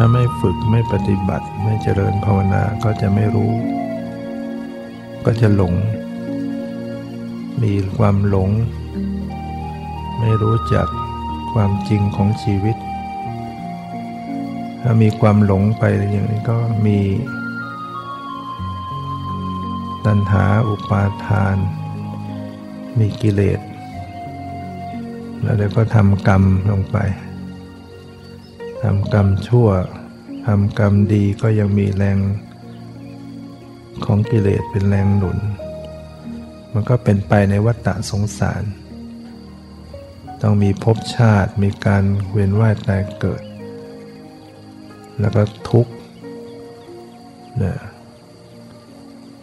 ถ้าไม่ฝึกไม่ปฏิบัติไม่เจริญภาวนาก็จะไม่รู้ ก็จะหลง มีความหลง ไม่รู้จักความจริงของชีวิต ถ้ามีความหลงไปอย่างนี้ก็มี ตัณหาอุปาทาน มีกิเลส แล้วเดี๋ยวก็ทำกรรมลงไป ทำกรรมชั่วทำกรรมดีก็ยังมีแรงของกิเลสเป็นแรงหนุน มันก็เป็นไปในวัฏฏะสงสาร ต้องมีภพชาติมีการเวียนว่ายตายเกิด แล้วก็ทุกข์นะ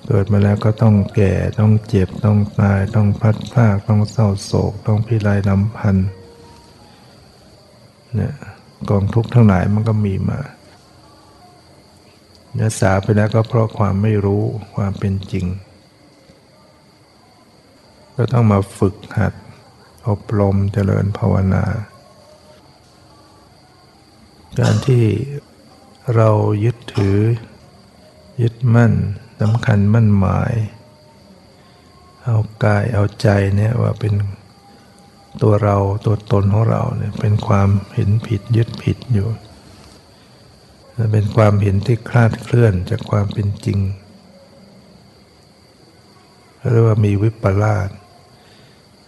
เกิดมาแล้วก็ต้องแก่ต้องเจ็บต้องตายต้องพัดพลากต้องเศร้าโศก ต้องพิไรลำพันธ์เนี่ย กองทุกข์ทั้งหลายมันก็มีมาเนื้อสาไปแล้วก็เพราะความไม่รู้ความเป็นจริง ก็ต้องมาฝึกหัด อบรมเจริญภาวนา การที่เรายึดถือ ยึดมั่นสำคัญมั่นหมาย เอากายเอาใจเนี่ยว่าเป็น ตัวเราตัวตนของเราเนี่ยเป็นความเห็นผิดยึดผิดอยู่เป็นความเห็นที่คลาดเคลื่อนจากความเป็นจริงเรียกว่ามีวิปลาส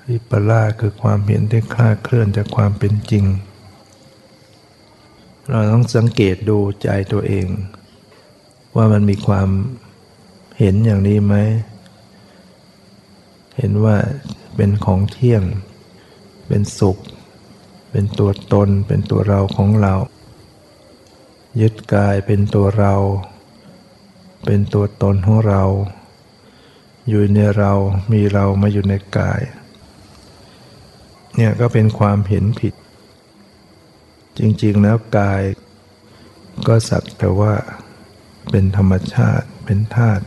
วิปลาสคือความเห็นที่คลาดเคลื่อนจากความเป็นจริง เราต้องสังเกตดูใจตัวเอง ว่ามันมีความเห็นอย่างนี้ไหม เห็นว่าเป็นของเที่ยง เป็นสุข เป็นตัวตน เป็นตัวเราของเรา ยึดกายเป็นตัวเรา เป็นตัวตนของเรา อยู่ในเรามีเรามาอยู่ในกาย เนี่ยก็เป็นความเห็นผิด จริงๆแล้วกายก็สักแต่ว่าเป็นธรรมชาติเป็นธาตุ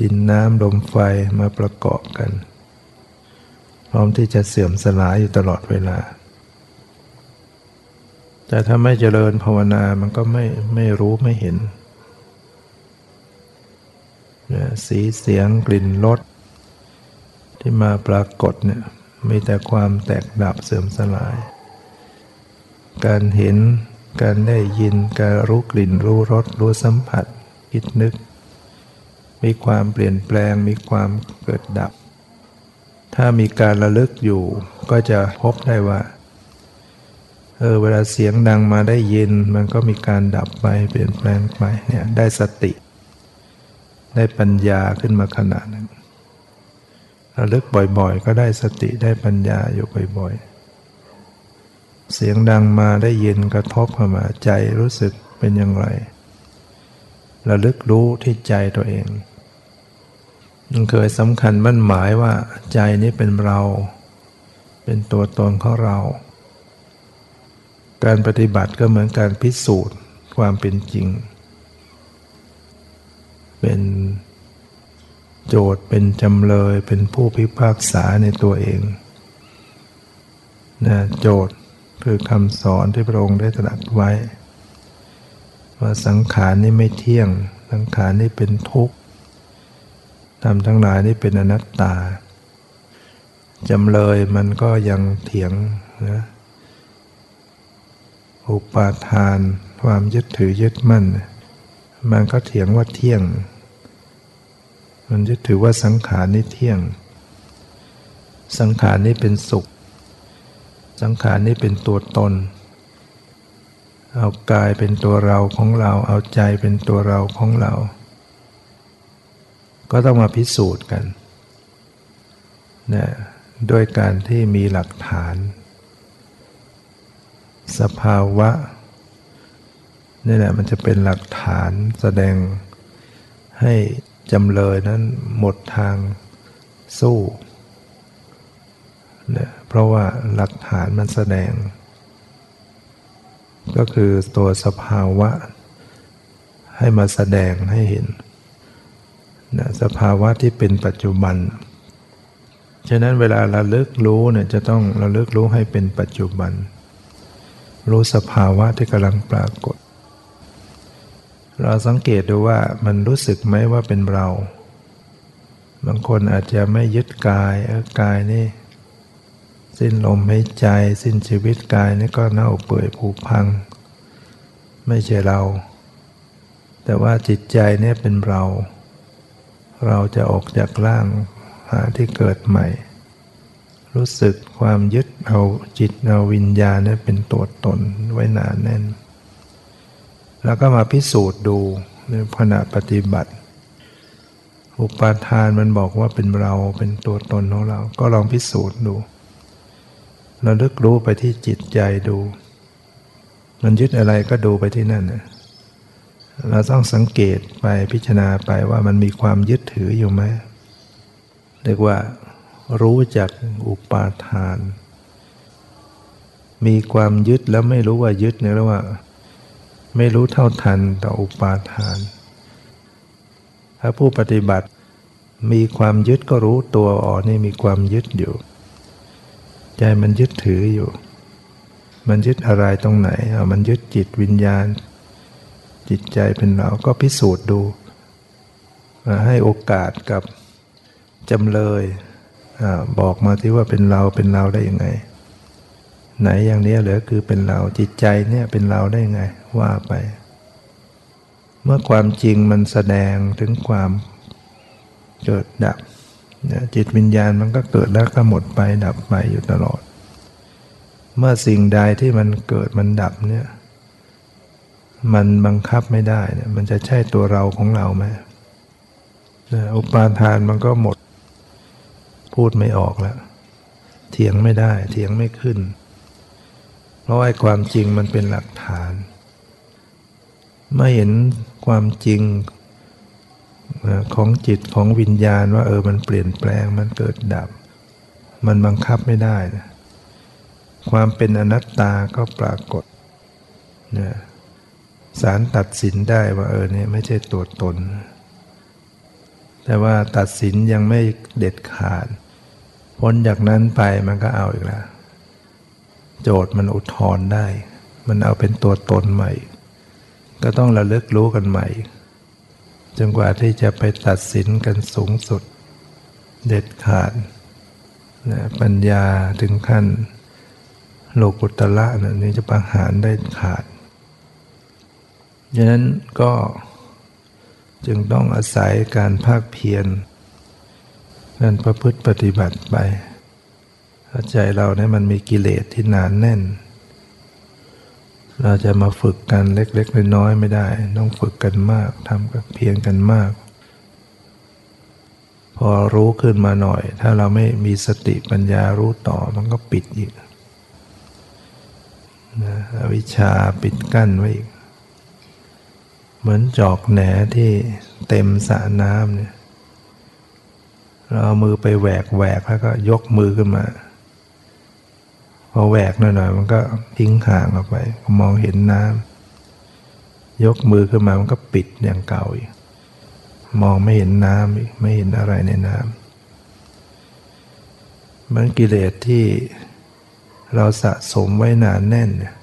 ดินน้ำลมไฟมาประกอบกัน ร้อมที่จะเสื่อมสลายอยู่ตลอดเวลา แต่ถ้าไม่เจริญภาวนามันก็ไม่ไม่รู้ไม่เห็น สีเสียงกลิ่นรสที่มาปรากฏเนี่ยมีแต่ความแตกดับเสื่อมสลาย การเห็นการได้ยินการรู้กลิ่นรู้รสรู้สัมผัสคิดนึก มีความเปลี่ยนแปลงมีความเกิดดับ ถ้ามีการระลึกอยู่ ก็จะพบได้ว่า เออเวลาเสียงดังมาได้ยิน มันก็มีการดับไปเปลี่ยนแปลงไปเนี่ยได้สติ ได้ปัญญาขึ้นมาขนาดนึงระลึกบ่อยๆ ก็ได้สติได้ปัญญาอยู่บ่อยๆ เสียงดังมาได้ยินกระทบเข้ามาใจรู้สึกเป็นอย่างไร ระลึกรู้ที่ใจตัวเอง มันเคยสำคัญมั่นหมายว่าใจนี้เป็นเรา เป็นตัวตนของเรา การปฏิบัติก็เหมือนการพิสูจน์ความเป็นจริง เป็นโจทย์เป็นจำเลย เป็นผู้พิพากษาในตัวเองนะโจทย์คือคำสอนที่พระองค์ได้ตรัสไว้ ว่าสังขารนี้ไม่เที่ยง สังขารนี้เป็นทุกข์ รมทั้งหลายนี่เป็นอนัตตาจำเลยมันก็ยังเถียงนะอุปาทาน ความยึดถือยึดมั่น มันก็เถียงว่าเที่ยง มันยึดถือว่าสังขารนี่เที่ยง สังขารนี่เป็นสุข สังขารนี่เป็นตัวตน เอากายเป็นตัวเราของเรา เอาใจเป็นตัวเราของเรา ก็ต้องมาพิสูจน์กันนะด้วยการที่มีหลักฐาน สภาวะนี่แหละมันจะเป็นหลักฐานแสดงให้จำเลยนั้นหมดทางสู้เนี่ยเพราะว่าหลักฐานมันแสดง ก็คือตัวสภาวะให้มาแสดงให้เห็น นะสภาวะที่เป็นปัจจุบัน ฉะนั้นเวลาเราเลิกรู้เนี่ยจะต้องเราเลิกรู้ให้เป็นปัจจุบัน รู้สภาวะที่กำลังปรากฏ เราสังเกตดูว่ามันรู้สึกไหมว่าเป็นเรา บางคนอาจจะไม่ยึดกายเออกายนี่ สิ้นลมหายใจ สิ้นชีวิตกายนี่ก็เน่าเปื่อยผุพัง ไม่ใช่เรา แต่ว่าจิตใจเนี่ยเป็นเรา เราจะออกจากร่างหาที่เกิดใหม่ รู้สึกความยึดเอาจิตเอาวิญญาณนี่เป็นตัวตนไว้หนานแน่น แล้วก็มาพิสูจน์ดูในขณะปฏิบัติ อุปาทานมันบอกว่าเป็นเราเป็นตัวตนของเรา ก็ลองพิสูจน์ดูเราลึกรู้ไปที่จิตใจดู มันยึดอะไรก็ดูไปที่นั่นนะ เราต้องสังเกตไปพิจารณาไปว่ามันมีความยึดถืออยู่ไหมเรียกว่ารู้จักอุปาทาน มีความยึดแล้วไม่รู้ว่ายึดเนี่ยเรียกว่า ไม่รู้เท่าทันต่ออุปาทาน ถ้าผู้ปฏิบัติมีความยึดก็รู้ตัวอ๋อนี่มีความยึดอยู่ ใจมันยึดถืออยู่ มันยึดอะไรตรงไหนเอามันยึดจิตวิญญาณ จิตใจเป็นเราก็พิสูจน์ดูให้โอกาสกับจำเลยอบอกมาที่ว่าเป็นเราเป็นเราได้ยังไง ไหนอย่างนี้เหลือคือเป็นเราจิตใจเนี่ยเป็นเราได้ยังไงว่าไป เมื่อความจริงมันแสดงถึงความเกิดดับจิตวิญญาณมันก็เกิดแล้วก็หมดไปดับไปอยู่ตลอด เมื่อสิ่งใดที่มันเกิดมันดับเนี่ย มันบังคับไม่ได้เนี่ยมันจะใช่ตัวเราของเราไหมอุปาทานมันก็หมด พูดไม่ออกแล้ว เถียงไม่ได้ เถียงไม่ขึ้น เพราะไอ้ความจริงมันเป็นหลักฐานเมื่อเห็นความจริงของจิตของวิญญาณว่าเออมันเปลี่ยนแปลงมันเกิดดับ มันบังคับไม่ได้นะความเป็นอนัตตาก็ปรากฏเนี่ย ศาลตัดสินได้ว่าเออเนี่ยไม่ใช่ตัวตน แต่ว่าตัดสินยังไม่เด็ดขาด พ้นจากนั้นไปมันก็เอาอีกแล้ว โจทย์มันอุทธรณ์ได้ มันเอาเป็นตัวตนใหม่ ก็ต้องระลึกรู้กันใหม่ จนกว่าที่จะไปตัดสินกันสูงสุด เด็ดขาดนะปัญญาถึงขั้นโลกุตละนะนี่จะประหารได้ขาด ดังนั้นก็จึงต้องอาศัยการภาคเพียรนั่นประพฤติปฏิบัติไปใจเราเนี่ยมันมีกิเลสที่หนานแน่น เราจะมาฝึกกันเล็กๆน้อยๆไม่ได้ ต้องฝึกกันมากทำกับเพียรกันมาก พอรู้ขึ้นมาหน่อย ถ้าเราไม่มีสติปัญญารู้ต่อมันก็ปิดอีกนะวิชาปิดกั้นไว้อีก เหมือนจอกแหนที่เต็มสระน้ำเนี่ยเราเอามือไปแหวกแหวกแล้วก็ยกมือขึ้นมา พอแหวกหน่อยๆมันก็ทิ้งห่างออกไป มองเห็นน้ำยกมือขึ้นมามันก็ปิดอย่างเก่าอีกมองไม่เห็นน้ำอีกไม่เห็นอะไรในน้ำมันกิเลสที่เราสะสมไว้นานแน่นเนี่ย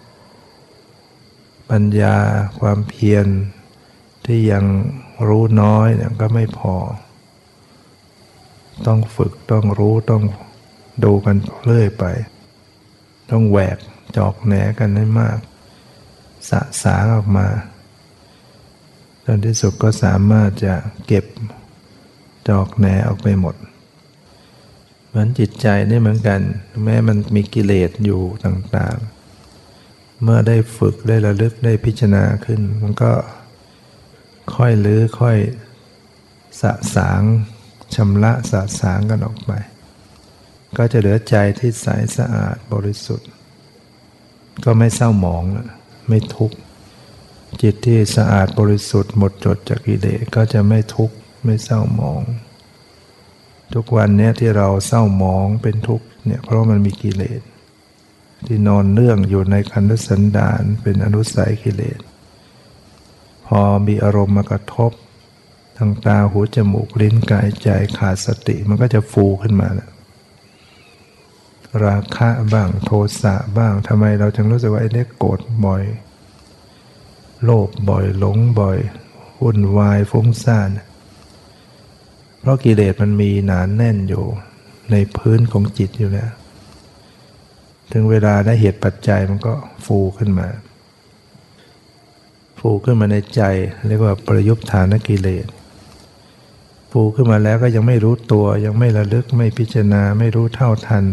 ปัญญาความเพียร ที่ยังรู้น้อยเนี่ยก็ไม่พอ ต้องฝึกต้องรู้ต้องดูกันเรื่อยไป ต้องแหวกจอกแหนกันให้มาก สะสางออกมาจนที่สุดก็สามารถจะเก็บจอกแหนออกไปหมด เหมือนจิตใจนี่เหมือนกัน แม้มันมีกิเลสอยู่ต่างๆ เมื่อได้ฝึกได้ระลึกได้พิจารณาขึ้น มันก็ ค่อยลื้อค่อยสะสางชำระสะสางกันออกไป ก็จะเหลือใจที่ใสสะอาดบริสุทธิ์ ก็ไม่เศร้าหมองไม่ทุกข์จิตที่สะอาดบริสุทธิ์หมดจดจากกิเลสก็จะไม่ทุกข์ไม่เศร้าหมอง ทุกวันนี้ที่เราเศร้าหมองเป็นทุกข์เนี่ยเพราะมันมีกิเลสที่นอนเนื่องอยู่ในคันธสันดานเป็นอนุสัยกิเลส อมีอารมณ์มากระทบทางตาหูจมูกลิ้นกายใจขาดสติมันก็จะฟูขึ้นมานะราคะบ้างโทสะบ้างทำไมเราจึงรู้สึกว่าไอ้นี่โกรธบ่อย โลภบ่อยหลงบ่อยวุ่นวายฟุ้งซ่าน เพราะกิเลสมันมีหนานแน่นอยู่ ในพื้นของจิตอยู่แล้ว ถึงเวลาได้เหตุปัจจัยมันก็ฟูขึ้นมา ฟูขึ้นมาในใจ เรียกว่าประยุทธ์ฐานกิเลสฟูขึ้นมาแล้วก็ยังไม่รู้ตัว ยังไม่ระลึกไม่พิจารณาไม่รู้เท่าทัน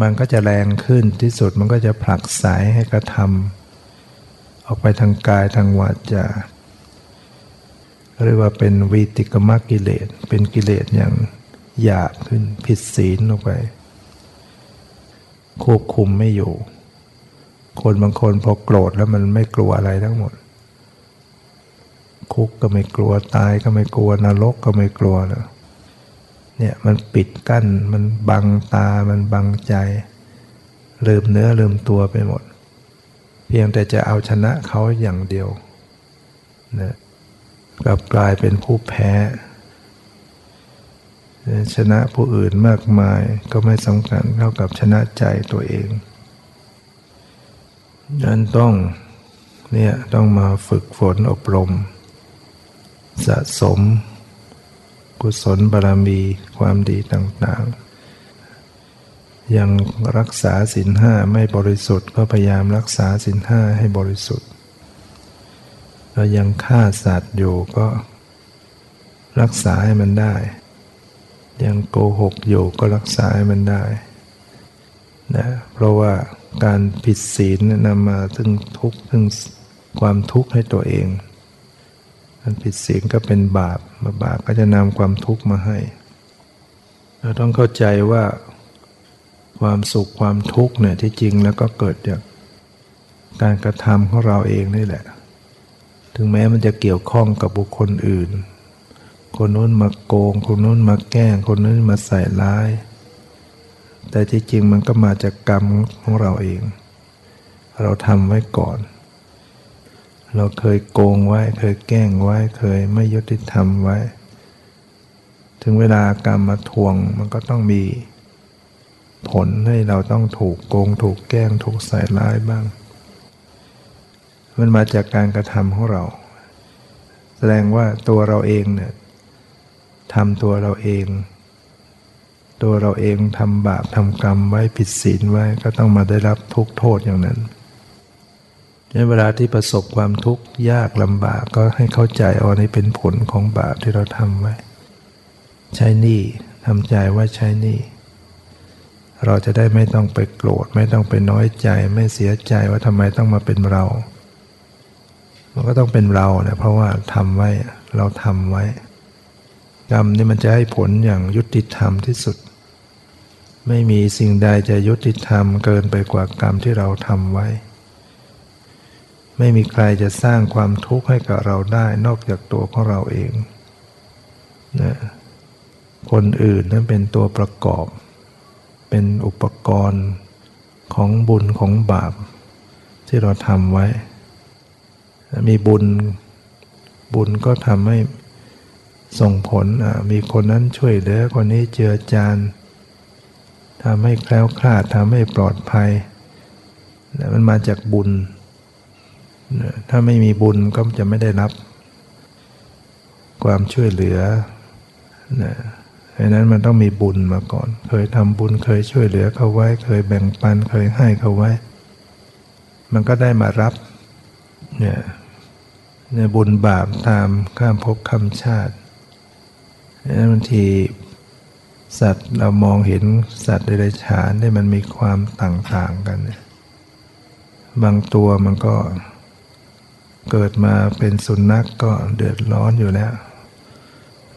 มันก็จะแรงขึ้นที่สุดมันก็จะผลักสายให้กระทำออกไปทางกายทางวาจาเรียกว่าเป็นวีติกมกิเลส เป็นกิเลสอย่างหยาบขึ้นผิดศีลลงไป ควบคุมไม่อยู่ คนบางคนพอโกรธแล้วมันไม่กลัวอะไรทั้งหมด คุกก็ไม่กลัวตายก็ไม่กลัวนรกก็ไม่กลัวแล้วเนี่ยมันปิดกั้นมันบังตามันบังใจ ลืมเนื้อลืมตัวไปหมด เพียงแต่จะเอาชนะเขาอย่างเดียวนะกลับกลายเป็นผู้แพ้ ชนะผู้อื่นมากมายก็ไม่สำคัญเท่ากับชนะใจตัวเอง นั้นต้องเนี่ยต้องมาฝึกฝนอบรม สะสม กุศลบารมีความดีต่างๆ ยังรักษาสินห้าไม่บริสุทธิ์ก็พยายามรักษาสินห้าให้บริสุทธิ์เรายังฆ่าสัตว์อยู่ก็รักษาให้มันได้ ยังโกหกอยู่ก็รักษาให้มันได้นะเพราะว่า การผิดศีลนำมาถึงทุกข์ถึงความทุกข์ให้ตัวเอง การผิดศีลก็เป็นบาปมาบาปก็จะนำความทุกข์มาให้ เราต้องเข้าใจว่าความสุขความทุกข์เนี่ยที่จริงแล้วก็เกิดจากการกระทำของเราเองนี่แหละ ถึงแม้มันจะเกี่ยวข้องกับบุคคลอื่น คนนู้นมาโกง คนนู้นมาแกล้ง คนนู้นมาใส่ร้าย แต่ที่จริงมันก็มาจากกรรมของเราเอง เราทำไว้ก่อน เราเคยโกงไว้ เคยแกล้งไว้ เคยไม่ยุติธรรมไว้ ถึงเวลากรรมมาทวงมันก็ต้องมีผลให้เราต้องถูกโกง ถูกแกล้ง ถูกใส่ร้ายบ้าง มันมาจากการกระทำของเรา แสดงว่าตัวเราเองเนี่ยทำตัวเราเอง ตัวเราเองทำบาปทำกรรมไว้ผิดศีลไว้ก็ต้องมาได้รับทุกโทษอย่างนั้นในเวลาที่ประสบความทุกข์ยากลำบากก็ให้เข้าใจอ๋อนี่เป็นผลของบาปที่เราทำไว้ ใช้นี้ทำใจว่าใช้นี้เราจะได้ไม่ต้องไปโกรธ ไม่ต้องไปน้อยใจ ไม่เสียใจว่าทำไมต้องมาเป็นเรา มันก็ต้องเป็นเราเนี่ยเพราะว่าทำไว้เราทำไว้กรรมนี่มันจะให้ผลอย่างยุติธรรมที่สุด ไม่มีสิ่งใดจะยุติธรรมเกินไปกว่ากรรมที่เราทำไว้ ไม่มีใครจะสร้างความทุกข์ให้กับเราได้นอกจากตัวของเราเองนะคนอื่นนั้นเป็นตัวประกอบ เป็นอุปกรณ์ของบุญของบาป ที่เราทำไว้ มีบุญบุญก็ทำให้ส่งผลมีคนนั้นช่วยเหลือคนนี้เจือจาน ทำให้แคล้วคลาดทำให้ปลอดภัยมันมาจากบุญถ้าไม่มีบุญก็จะไม่ได้รับ ความช่วยเหลือนะดังนั้นมันต้องมีบุญมาก่อน เคยทำบุญเคยช่วยเหลือเขาไว้ เคยแบ่งปันเคยให้เขาไว้ มันก็ได้มารับเนี่ยในบุญบาปตามข้ามภพคำชาติบางที สัตว์เรามองเห็นสัตว์เดรัจฉานได้มันมีความต่างๆกัน บางตัวมันก็เกิดมาเป็นสุนัขกก็เดือดร้อนอยู่แล้ว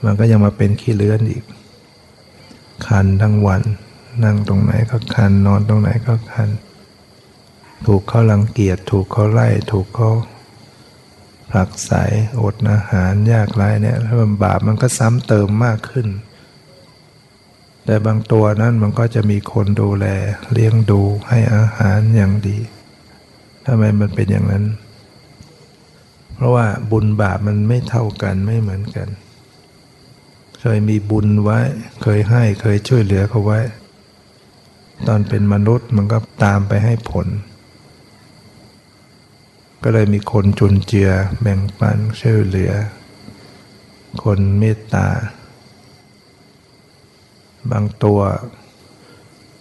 มันก็ยังมาเป็นขี้เลื้อนอีก คันทั้งวัน นั่งตรงไหนก็คันนอนตรงไหนก็คัน ถูกเขาลังเกียจถูกเขาไล่ถูกเขาผลักใสอดอาหารยากไรเนี่ยถ้ามันบาปมันก็ซ้ำเติมมากขึ้น แต่บางตัวนั้นมันก็จะมีคนดูแล เลี้ยงดูให้อาหารอย่างดีทำไมมันเป็นอย่างนั้น เพราะว่าบุญบาปมันไม่เท่ากันไม่เหมือนกัน เคยมีบุญไว้ เคยให้เคยช่วยเหลือเขาไว้ ตอนเป็นมนุษย์มันก็ตามไปให้ผล ก็เลยมีคนจุนเจือแบ่งปันช่วยเหลือ คนเมตตา บางตัว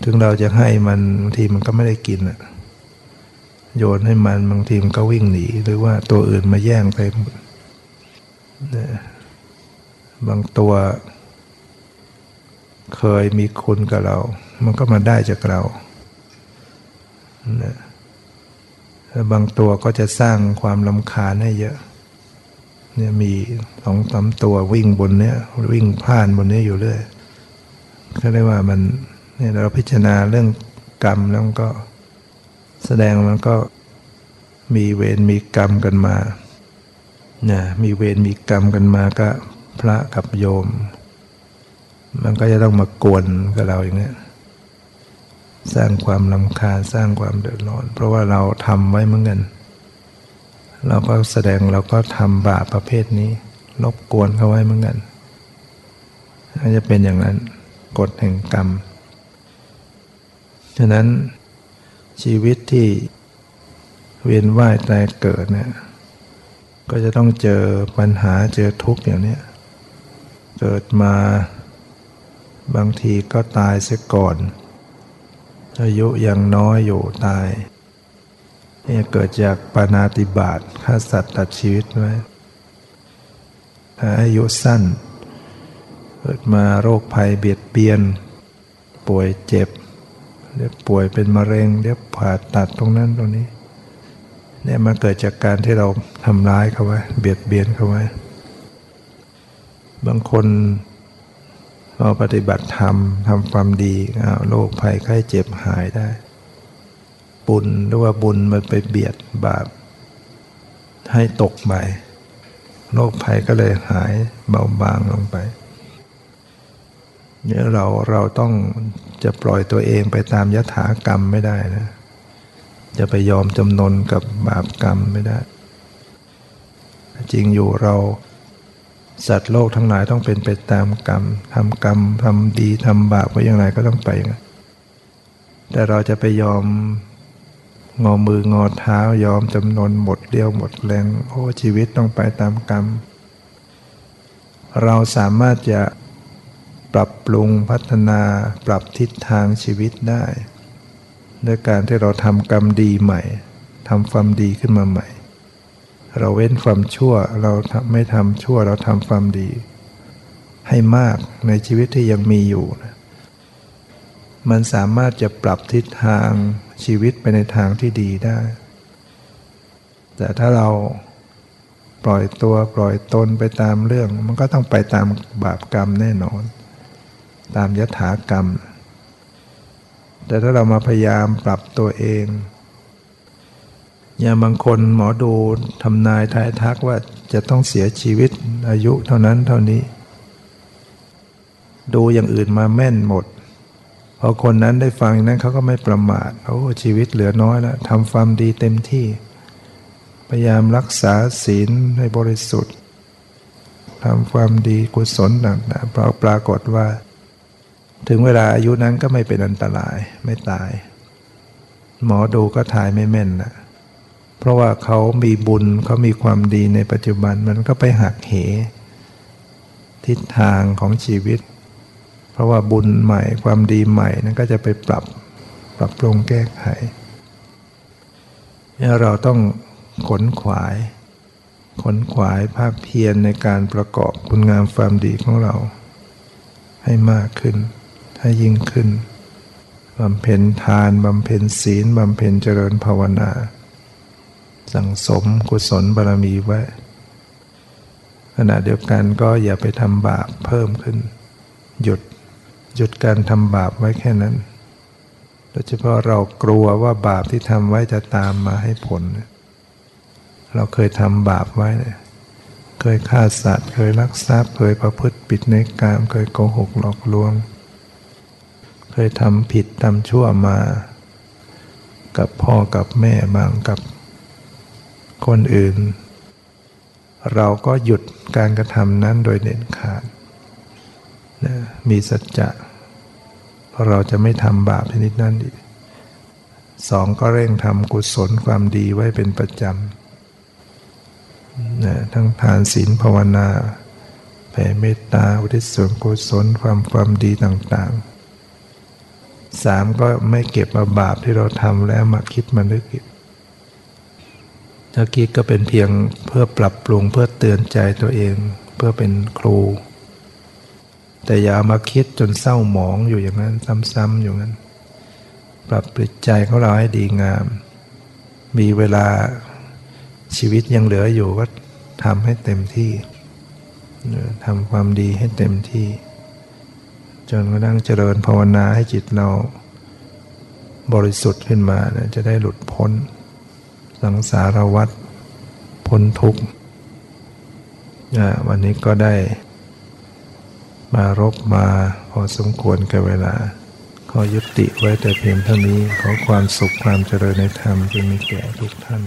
ถึงเราจะให้มันบางทีมันก็ไม่ได้กินอะโยนให้มันบางทีมันก็วิ่งหนี หรือว่าตัวอื่นมาแย่งไปหมดบางตัว เคยมีคุณกับเรา มันก็มาได้จากเราแล้วบางตัวก็จะสร้างความลำคาญให้เยอะ เนี่ยมีสองสามตัววิ่งบนเนี้ยวิ่งผ่านบนนี้อยู่เรื่อย ก็เรียกว่ามันเนี่ยเราพิจารณาเรื่องกรรมแล้วก็แสดงมันก็มีเวรมีกรรมกันมาเนี่ยมีเวรมีกรรมกันมาก็พระกับโยม มันก็จะต้องมากวนกับเราอย่างนี้สร้างความลำคาญสร้างความเดือดร้อน เพราะว่าเราทำไว้เหมือนกันเราก็แสดงเราก็ทำบาปประเภทนี้รบกวนเขาไว้เหมือนกันก็จะเป็นอย่างนั้น กฎแห่งกรรม ฉะนั้นชีวิตที่เวียนว่ายตายเกิดเนี่ยก็จะต้องเจอปัญหาเจอทุกข์อย่างนี้เกิดมาบางทีก็ตายเสียก่อน อายุยังน้อยอยู่ตายนี่เกิดจากปานาติบาตฆ่าสัตว์ตัดชีวิตไว้อายุสั้น เกิดมาโรคภัยเบียดเบียน ป่วยเจ็บเดี๋ยวป่วยเป็นมะเร็งเดี๋ยวผ่าตัดตรงนั้นตรงนี้เนี่ยมันเกิดจากการที่เราทำร้ายเขาไว้ เบียดเบียนเขาไว้ บางคนพอปฏิบัติธรรมทำความดีโรคภัยไข้เจ็บหายได้ บุญหรือว่าบุญมันไปเบียดบาป ให้ตกไปโรคภัยก็เลยหายเบาบางลงไป เนี่ยเราเราต้องจะปล่อยตัวเองไปตามยถากรรมไม่ได้นะ จะไปยอมจำนนกับบาปกรรมไม่ได้ จริงอยู่เราสัตว์โลกทั้งหลายต้องเป็นไปตามกรรมทำกรรมทำดีทำบาปไว้อย่างไรก็ต้องไปนะแต่เราจะไปยอมงอมืองอเท้ายอมจำนนหมดเรี่ยวหมดแรงโอ้ชีวิตต้องไปตามกรรม เราสามารถจะ ปรับปรุงพัฒนาปรับทิศทางชีวิตได้ด้วยการที่เราทำกรรมดีใหม่ทำความดีขึ้นมาใหม่ เราเว้นความชั่วเราไม่ทำชั่วเราทำความดี ให้มากในชีวิตที่ยังมีอยู่นะมันสามารถจะปรับทิศทางชีวิตไปในทางที่ดีได้ แต่ถ้าเราปล่อยตัวปล่อยตนไปตามเรื่อง มันก็ต้องไปตามบาปกรรมแน่นอน ตามยถากรรม แต่ถ้าเรามาพยายามปรับตัวเองอย่างบางคนหมอดูทำนายทายทักว่าจะต้องเสียชีวิตอายุเท่านั้นเท่านี้ ดูอย่างอื่นมาแม่นหมด พอคนนั้นได้ฟังนั้นเขาก็ไม่ประมาทโอ้ชีวิตเหลือน้อยแล้วทำความดีเต็มที่ พยายามรักษาศีลให้บริสุทธิ์ทำความดีกุศลต่างๆปรากฏว่า ถึงเวลาอายุนั้นก็ไม่เป็นอันตรายไม่ตาย หมอดูก็ทายไม่แม่นนะเพราะว่าเขามีบุญเขามีความดีในปัจจุบันมันก็ไปหักเห ทิศทางของชีวิต เพราะว่าบุญใหม่ความดีใหม่นั้นก็จะไปปรับปรับปรุงแก้ไขเราต้องขนขวาย ขนขวายภาคเพียรในการประกอบคุณงามความดีของเราให้มากขึ้น ให้ยิ่งขึ้นบำเพ็ญทานบำเพ็ญศีลบำเพ็ญเจริญภาวนา สั่งสมกุศลบารมีไว้ ขณะเดียวกันก็อย่าไปทำบาปเพิ่มขึ้น หยุดหยุดการทำบาปไว้แค่นั้นโดยเฉพาะเรากลัวว่าบาปที่ทำไว้จะตามมาให้ผล เราเคยทำบาปไว้ เคยฆ่าสัตว์ เคยลักทรัพย์ เคยประพฤติผิดในกาม เคยโกหกหลอกลวง เคยทำผิดทำชั่วมา กับพ่อกับแม่บางกับคนอื่น เราก็หยุดการกระทำนั้นโดยเด็ดขาดนะมีสัจจะเพราะเราจะไม่ทำบาปชนิดนั้นอีกสองก็เร่งทำกุศลความดีไว้เป็นประจำนะทั้งทานศีลภาวนา แผ่เมตตาอุทิศส่วนกุศลความความดีต่าง ๆ สามก็ไม่เก็บมาบาปที่เราทำแล้วมาคิดมานึกอีกถ้าคิดก็เป็นเพียงเพื่อปรับปรุงเพื่อเตือนใจตัวเอง เพื่อเป็นครู แต่อย่ามาคิดจนเศร้าหมองอยู่อย่างนั้นซ้ำๆอยู่นั้น ปรับปริใจของเราให้ดีงาม มีเวลาชีวิตยังเหลืออยู่ก็ทำให้เต็มที่ทำความดีให้เต็มที่ จนกระทั่งเจริญภาวนาให้จิตเราบริสุทธิ์ขึ้นมาจะได้หลุดพ้น สังสารวัฏพ้นทุกข์วันนี้ก็ได้ มารบมาพอสมควรแก่เวลา ขอยุติไว้แต่เพียงเท่านี้ ขอความสุขความเจริญในธรรมจะมีแก่ทุกท่าน